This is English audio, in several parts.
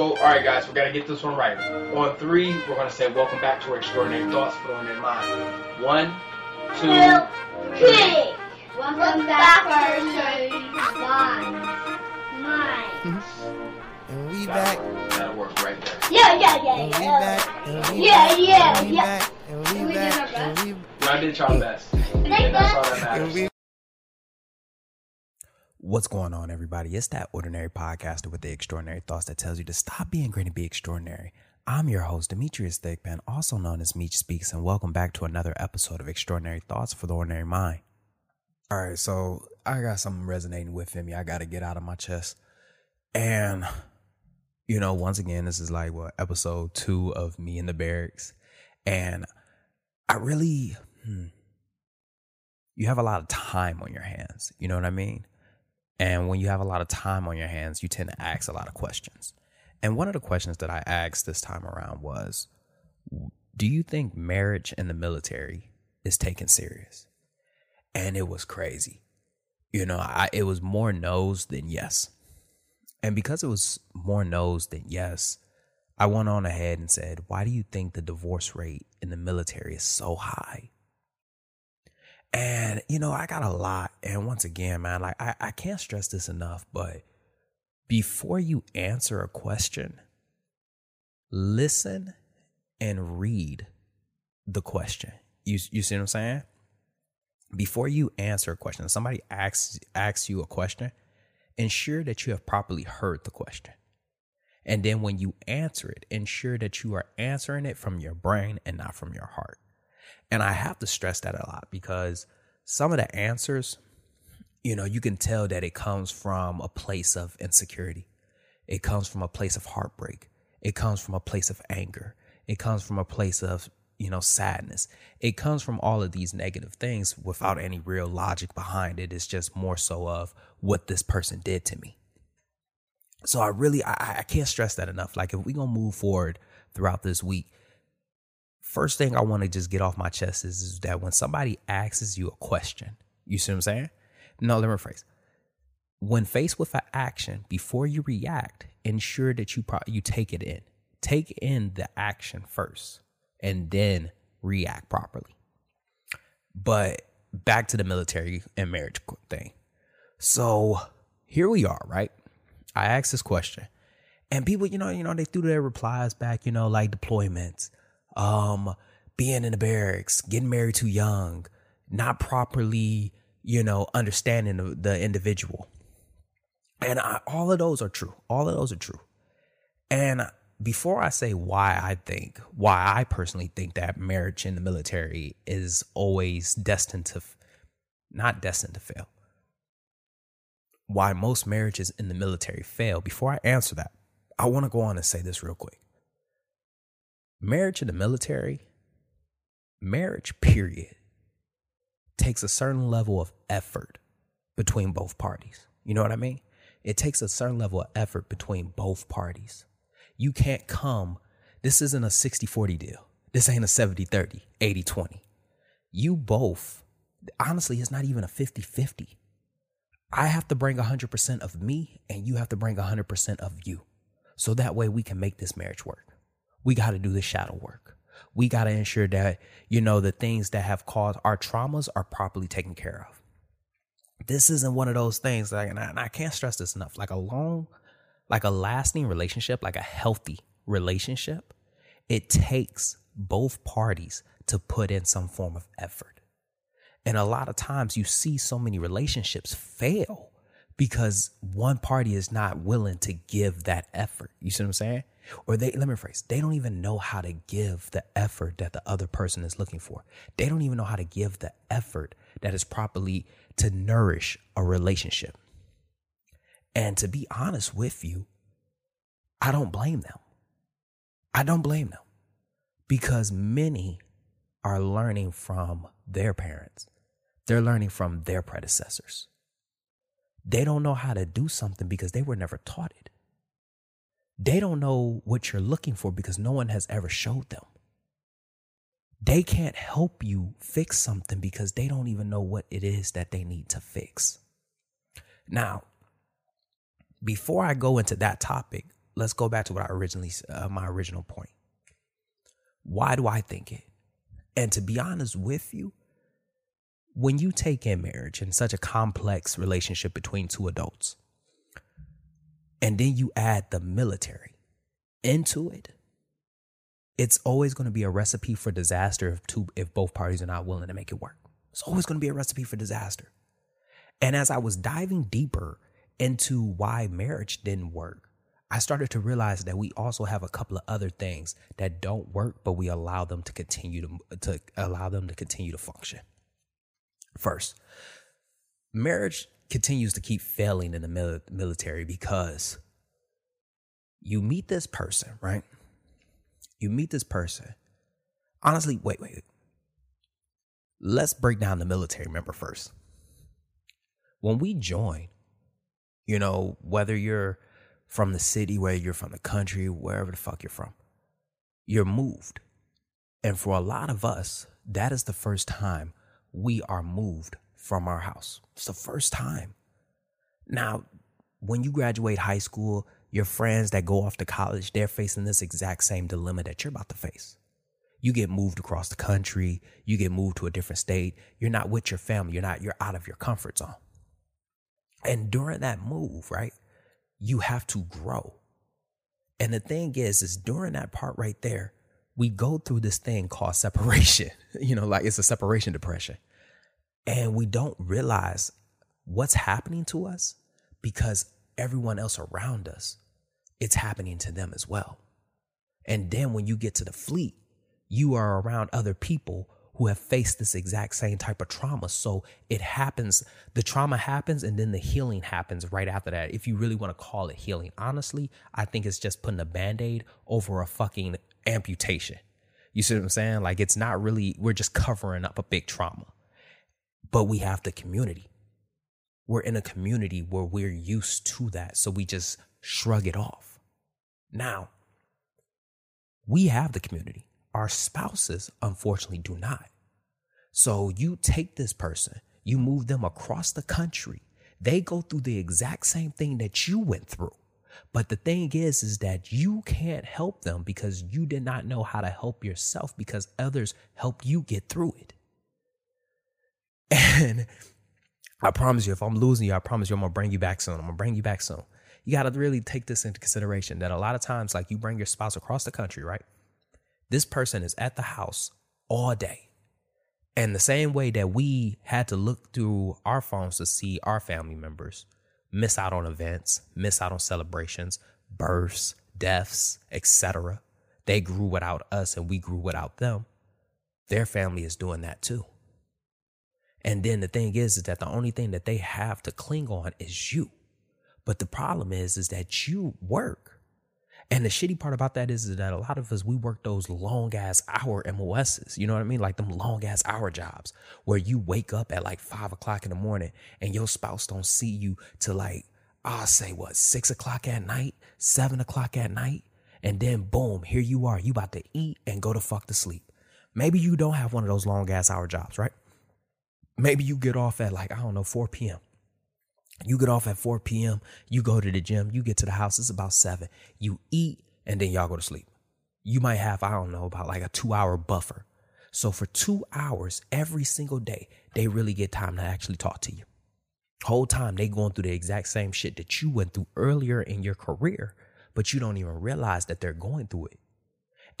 So, all right, guys, we got to get this one right. On three, we're going to say, Welcome back to our Extraordinary Thoughts for on their mind. One, two, three. Welcome back to Mine. Mine. And we back. That'll work right there. Yeah, yeah, yeah, And we yeah. back. And we Yeah, back. yeah, And we yeah. back. And we We did our back. And best. we Y'all did y'all best. And that's all that and matters. What's going on, everybody? It's that ordinary podcaster with the extraordinary thoughts that tells you to stop being great and be extraordinary. I'm your host, Demetrius Thigpen, also known as Meech Speaks, and welcome back to another episode of Extraordinary Thoughts for the Ordinary Mind. All right, so I got something resonating within me. I got to get out of my chest. And, you know, once again, this is like what episode two of me in the barracks. And I really, hmm, you have a lot of time on your hands. You know what I mean? And when you have a lot of time on your hands, you tend to ask a lot of questions. And one of the questions that I asked this time around was Do you think marriage in the military is taken serious? And it was crazy. You know, I, it was more no's than yes. And because it was more no's than yes, I went on ahead and said, Why do you think the divorce rate in the military is so high? And, you know, I got a lot. And once again, man, like I, I can't stress this enough, but before you answer a question, listen and read the question. You, you see what I'm saying? Before you answer a question, somebody asks asks you a question, ensure that you have properly heard the question. And then when you answer it, ensure that you are answering it from your brain and not from your heart. And I have to stress that a lot because some of the answers, you know, you can tell that it comes from a place of insecurity. It comes from a place of heartbreak. It comes from a place of anger. It comes from a place of, you know, sadness. It comes from all of these negative things without any real logic behind it. It's just more so of what this person did to me. So I really I, I can't stress that enough. Like if we're gonna move forward throughout this week, first thing I want to just get off my chest is, is that when somebody asks you a question, you see what I'm saying? No, let me rephrase. When faced with an action, before you react, ensure that you pro- you take it in. Take in the action first, and then react properly. But back to the military and marriage thing. So here we are, right? I asked this question, and people, you know, you know, they threw their replies back, you know, like deployments, um, being in the barracks, getting married too young, not properly, you know, understanding the, the individual. And I, all of those are true. All of those are true. And before I say why I think, why I personally think that marriage in the military is always destined to, not destined to fail, why most marriages in the military fail, before I answer that, I want to go on and say this real quick. Marriage in the military, marriage, period, takes a certain level of effort between both parties. You know what I mean? It takes a certain level of effort between both parties. You can't come, this isn't a 60 40 deal. This ain't a 70 30, 80 20. You both, honestly, it's not even a 50 50. I have to bring 100% of me and you have to bring 100% of you. So that way we can make this marriage work. We got to do the shadow work. We got to ensure that, you know, the things that have caused our traumas are properly taken care of. This isn't one of those things that, and I, and I can't stress this enough, like a long, like a lasting relationship, like a healthy relationship, it takes both parties to put in some form of effort. And a lot of times you see so many relationships fail because one party is not willing to give that effort. You see what I'm saying? Or they, let me rephrase, they don't even know how to give the effort that the other person is looking for. They don't even know how to give the effort that is properly to nourish a relationship. And to be honest with you, I don't blame them. I don't blame them because many are learning from their parents. They're learning from their predecessors. They don't know how to do something because they were never taught it. They don't know what you're looking for because no one has ever showed them. They can't help you fix something because they don't even know what it is that they need to fix. Now, before I go into that topic, let's go back to what I originally uh, my original point. Why do I think it? And to be honest with you, when you take in marriage and such a complex relationship between two adults, and then you add the military into it, it's always going to be a recipe for disaster if two if both parties are not willing to make it work. It's always going to be a recipe for disaster. And as I was diving deeper into why marriage didn't work, I started to realize that we also have a couple of other things that don't work, but we allow them to continue to, to allow them to continue to function. First, marriage continues to keep failing in the mil- military because you meet this person, right? You meet this person. Honestly, wait, wait. Let's break down the military member first. When we join, you know, whether you're from the city, whether you're from the country, wherever the fuck you're from, you're moved. And for a lot of us, that is the first time we are moved from our house. It's the first time. Now, when you graduate high school, your friends that go off to college, they're facing this exact same dilemma that you're about to face. You get moved across the country, you get moved to a different state, you're not with your family, you're not, you're out of your comfort zone. And during that move, right, you have to grow. And the thing is, is during that part right there, we go through this thing called separation. you know, like it's a separation depression. And we don't realize what's happening to us because everyone else around us, it's happening to them as well. And then when you get to the fleet, you are around other people who have faced this exact same type of trauma. So it happens, the trauma happens, and then the healing happens right after that. If you really want to call it healing, honestly, I think it's just putting a band aid over a fucking amputation. You see what I'm saying? Like it's not really, we're just covering up a big trauma. But we have the community. We're in a community where we're used to that. So we just shrug it off. Now, we have the community. Our spouses, unfortunately, do not. So you take this person, you move them across the country. They go through the exact same thing that you went through. But the thing is, is that you can't help them because you did not know how to help yourself because others helped you get through it. And I promise you, if I'm losing you, I promise you, I'm gonna bring you back soon. I'm gonna bring you back soon. You gotta really take this into consideration that a lot of times, like you bring your spouse across the country, right? This person is at the house all day. And the same way that we had to look through our phones to see our family members miss out on events, miss out on celebrations, births, deaths, etc. They grew without us and we grew without them. Their family is doing that too. And then the thing is, is that the only thing that they have to cling on is you. But the problem is, is that you work. And the shitty part about that is, is that a lot of us, we work those long ass hour MOSs. You know what I mean? Like them long ass hour jobs where you wake up at like five o'clock in the morning and your spouse don't see you till like, I'll say what, six o'clock at night, seven o'clock at night. And then boom, here you are. You about to eat and go to fuck to sleep. Maybe you don't have one of those long ass hour jobs, right? Maybe you get off at like, I don't know, 4 p.m. You get off at 4 p.m., you go to the gym, you get to the house, it's about 7. You eat, and then y'all go to sleep. You might have, I don't know, about like a two hour buffer. So for two hours every single day, they really get time to actually talk to you. Whole time they going through the exact same shit that you went through earlier in your career, but you don't even realize that they're going through it.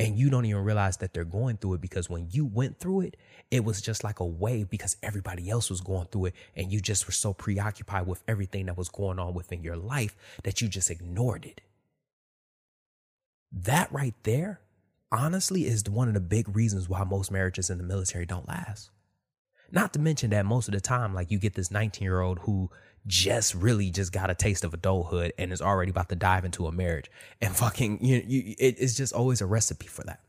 And you don't even realize that they're going through it because when you went through it, it was just like a wave because everybody else was going through it. And you just were so preoccupied with everything that was going on within your life that you just ignored it. That right there, honestly, is one of the big reasons why most marriages in the military don't last. Not to mention that most of the time, like you get this 19 year old who just really just got a taste of adulthood and is already about to dive into a marriage. And fucking you, you it's just always a recipe for that.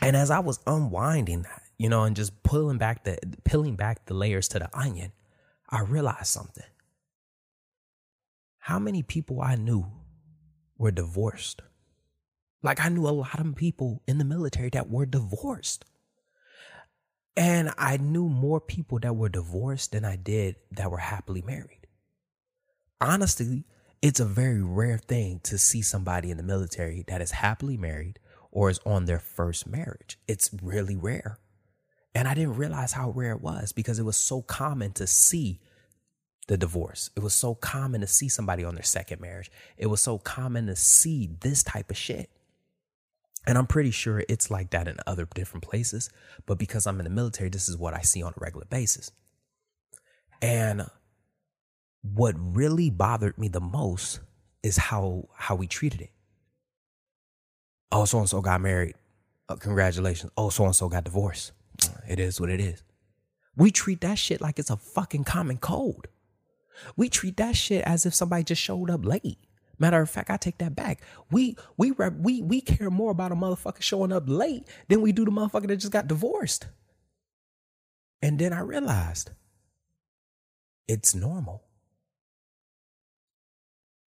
And as i was unwinding that you know and just pulling back the peeling back the layers to the onion i realized something. How many people i knew were divorced? Like i knew a lot of people in the military that were divorced and I knew more people that were divorced than I did that were happily married. Honestly, It's a very rare thing to see somebody in the military that is happily married or is on their first marriage. It's really rare. And I didn't realize how rare it was because it was so common to see the divorce. It was so common to see somebody on their second marriage. It was so common to see this type of shit. And I'm pretty sure it's like that in other different places. But because I'm in the military, this is what I see on a regular basis. And what really bothered me the most is how how we treated it. Oh, so and so got married. Uh, congratulations. Oh, so and so got divorced. It is what it is. We treat that shit like it's a fucking common cold. We treat that shit as if somebody just showed up late. Matter of fact, I take that back. We we we we care more about a motherfucker showing up late than we do the motherfucker that just got divorced. And then I realized it's normal.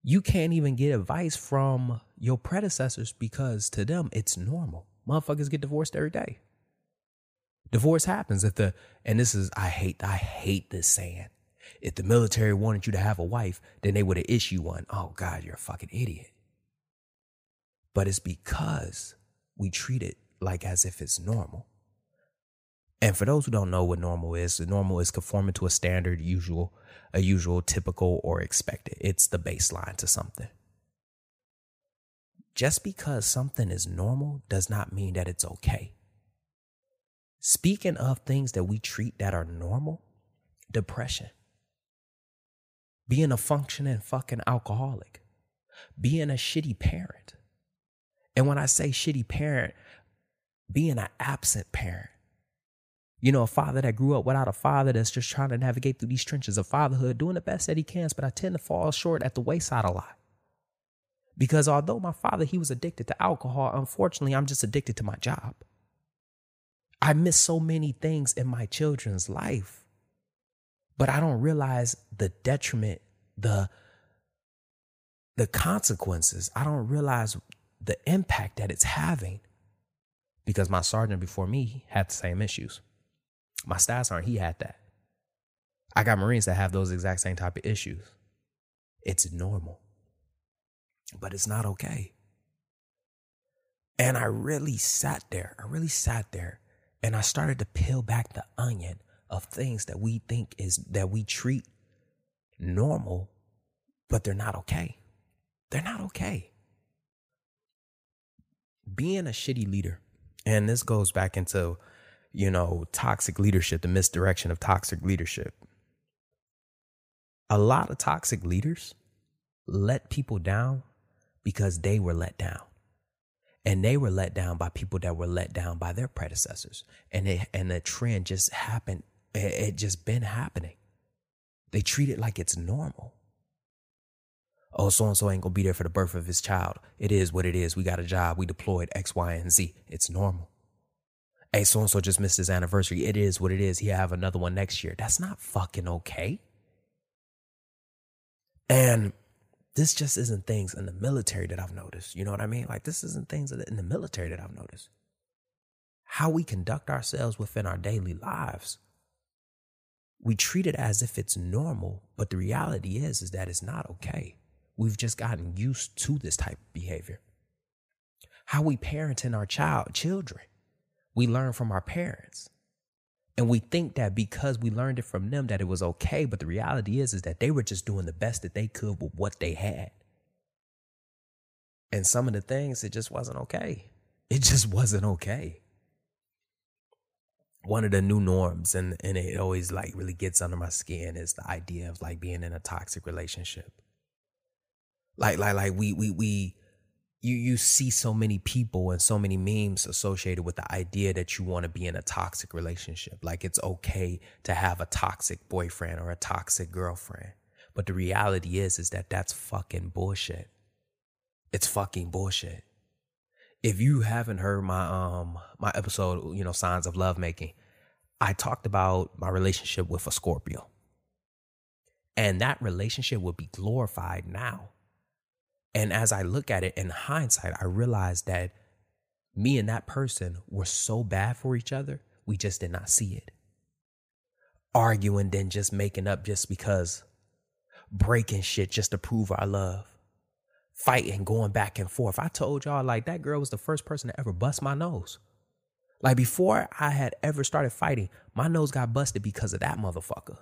You can't even get advice from your predecessors because to them it's normal. Motherfuckers get divorced every day. Divorce happens if the and this is I hate I hate this saying. If the military wanted you to have a wife, then they would have issued one. Oh God, you're a fucking idiot. But it's because we treat it like as if it's normal. And for those who don't know what normal is, normal is conforming to a standard, usual, a usual, typical, or expected. It's the baseline to something. Just because something is normal does not mean that it's okay. Speaking of things that we treat that are normal, depression, being a functioning fucking alcoholic, being a shitty parent. And when I say shitty parent, being an absent parent. You know, a father that grew up without a father that's just trying to navigate through these trenches of fatherhood, doing the best that he can, but I tend to fall short at the wayside a lot. Because although my father, he was addicted to alcohol, unfortunately, I'm just addicted to my job. I miss so many things in my children's life, but I don't realize the detriment, the the consequences. I don't realize the impact that it's having because my sergeant before me had the same issues. My staff sergeant, he had that. I got Marines that have those exact same type of issues. It's normal, but it's not okay. And I really sat there. I really sat there and I started to peel back the onion of things that we think is that we treat normal, but they're not okay. They're not okay. Being a shitty leader, and this goes back into you know, toxic leadership, the misdirection of toxic leadership. A lot of toxic leaders let people down because they were let down. And they were let down by people that were let down by their predecessors. And it, and the trend just happened. It, it just been happening. They treat it like it's normal. Oh, so and so ain't gonna be there for the birth of his child. It is what it is. We got a job. We deployed X, Y, and Z. It's normal hey, so and so just missed his anniversary. It is what it is. He have another one next year. That's not fucking okay. And this just isn't things in the military that I've noticed. You know what I mean? Like this isn't things in the military that I've noticed. How we conduct ourselves within our daily lives. We treat it as if it's normal, but the reality is is that it's not okay. We've just gotten used to this type of behavior. How we parenting our child children we learn from our parents. And we think that because we learned it from them that it was okay, but the reality is is that they were just doing the best that they could with what they had. And some of the things it just wasn't okay. It just wasn't okay. One of the new norms and and it always like really gets under my skin is the idea of like being in a toxic relationship. Like like like we we we you you see so many people and so many memes associated with the idea that you want to be in a toxic relationship. Like it's okay to have a toxic boyfriend or a toxic girlfriend but the reality is is that that's fucking bullshit. It's fucking bullshit if you haven't heard my um my episode you know signs of love making i talked about my relationship with a scorpio and that relationship would be glorified now and as I look at it in hindsight, I realize that me and that person were so bad for each other, we just did not see it. Arguing, then just making up just because. breaking shit just to prove our love, fighting, going back and forth. I told y'all, like, that girl was the first person to ever bust my nose. Like, before I had ever started fighting, my nose got busted because of that motherfucker.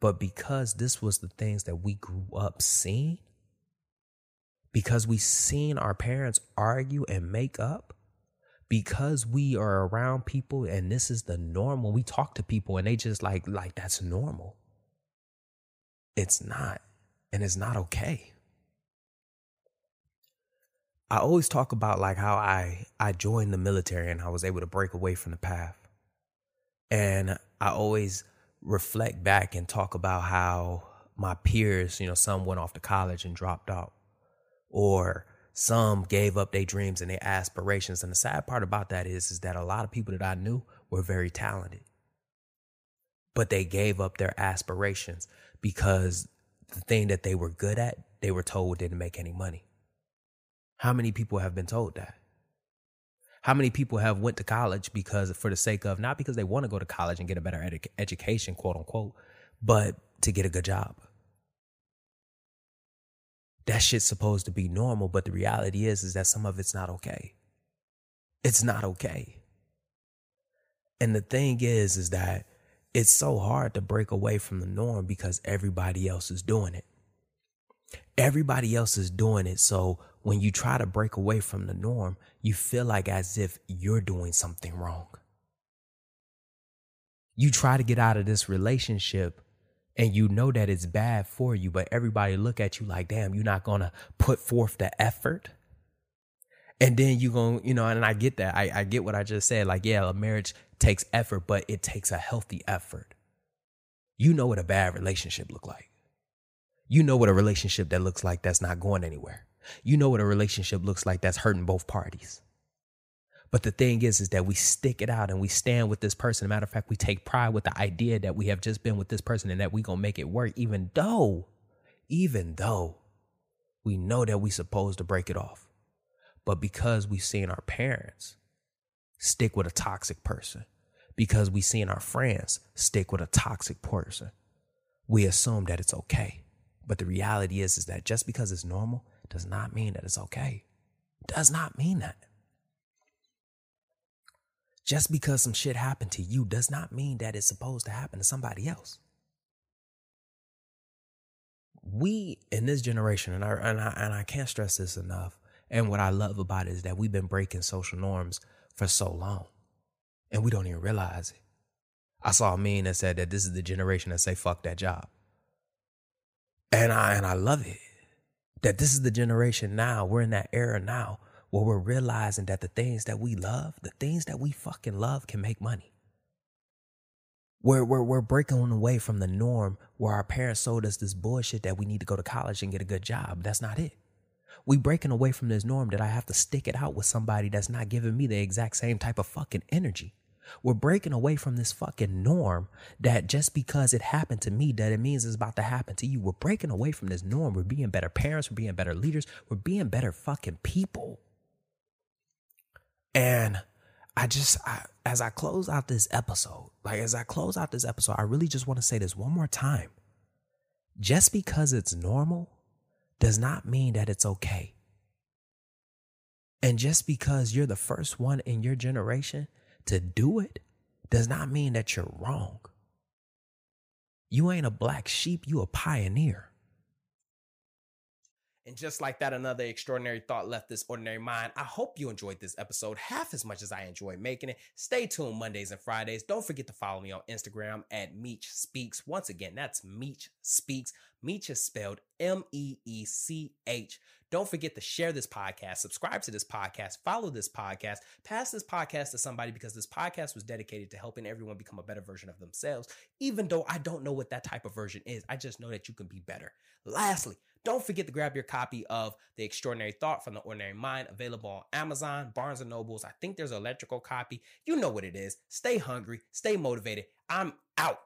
But because this was the things that we grew up seeing, because we seen our parents argue and make up, because we are around people and this is the normal. We talk to people and they just like like that's normal. It's not. And it's not okay. I always talk about like how I I joined the military and I was able to break away from the path. And I always reflect back and talk about how my peers, you know, some went off to college and dropped out. Or some gave up their dreams and their aspirations. And the sad part about that is, is that a lot of people that I knew were very talented, but they gave up their aspirations because the thing that they were good at, they were told didn't make any money. How many people have been told that? How many people have went to college because for the sake of not because they want to go to college and get a better edu- education, quote unquote, but to get a good job? that shit's supposed to be normal, but the reality is is that some of it's not okay. It's not okay. And the thing is is that it's so hard to break away from the norm because everybody else is doing it. Everybody else is doing it. So when you try to break away from the norm, you feel like as if you're doing something wrong. You try to get out of this relationship and you know that it's bad for you, but everybody look at you like, damn, you're not gonna put forth the effort. And then you going you know, and I get that. I, I get what I just said. Like, yeah, a marriage takes effort, but it takes a healthy effort. You know what a bad relationship look like. You know what a relationship that looks like that's not going anywhere. You know what a relationship looks like that's hurting both parties. But the thing is, is that we stick it out and we stand with this person. matter of fact, we take pride with the idea that we have just been with this person and that we gonna make it work, even though, even though we know that we're supposed to break it off. But because we've seen our parents stick with a toxic person, because we've seen our friends stick with a toxic person, we assume that it's okay. But the reality is, is that just because it's normal does not mean that it's okay. Does not mean that. Just because some shit happened to you does not mean that it's supposed to happen to somebody else. We in this generation, and I, and I and I can't stress this enough. And what I love about it is that we've been breaking social norms for so long, and we don't even realize it. I saw a meme that said that this is the generation that say "fuck that job," and I and I love it. That this is the generation now. We're in that era now where we're realizing that the things that we love, the things that we fucking love can make money. We're, we're, we're breaking away from the norm where our parents sold us this bullshit that we need to go to college and get a good job. That's not it. We breaking away from this norm that I have to stick it out with somebody that's not giving me the exact same type of fucking energy. We're breaking away from this fucking norm that just because it happened to me, that it means it's about to happen to you. We're breaking away from this norm. We're being better parents. We're being better leaders. We're being better fucking people. And I just, I, as I close out this episode, like as I close out this episode, I really just want to say this one more time. Just because it's normal does not mean that it's okay. And just because you're the first one in your generation to do it does not mean that you're wrong. You ain't a black sheep, you a pioneer. And just like that, another extraordinary thought left this ordinary mind. I hope you enjoyed this episode half as much as I enjoyed making it. Stay tuned Mondays and Fridays. Don't forget to follow me on Instagram at Meech Speaks. Once again, that's Meech Speaks. Meech spelled M E E C H. Don't forget to share this podcast, subscribe to this podcast, follow this podcast, pass this podcast to somebody because this podcast was dedicated to helping everyone become a better version of themselves. Even though I don't know what that type of version is, I just know that you can be better. Lastly, don't forget to grab your copy of The Extraordinary Thought from the Ordinary Mind, available on Amazon, Barnes and Nobles. I think there's an electrical copy. You know what it is. Stay hungry, stay motivated. I'm out.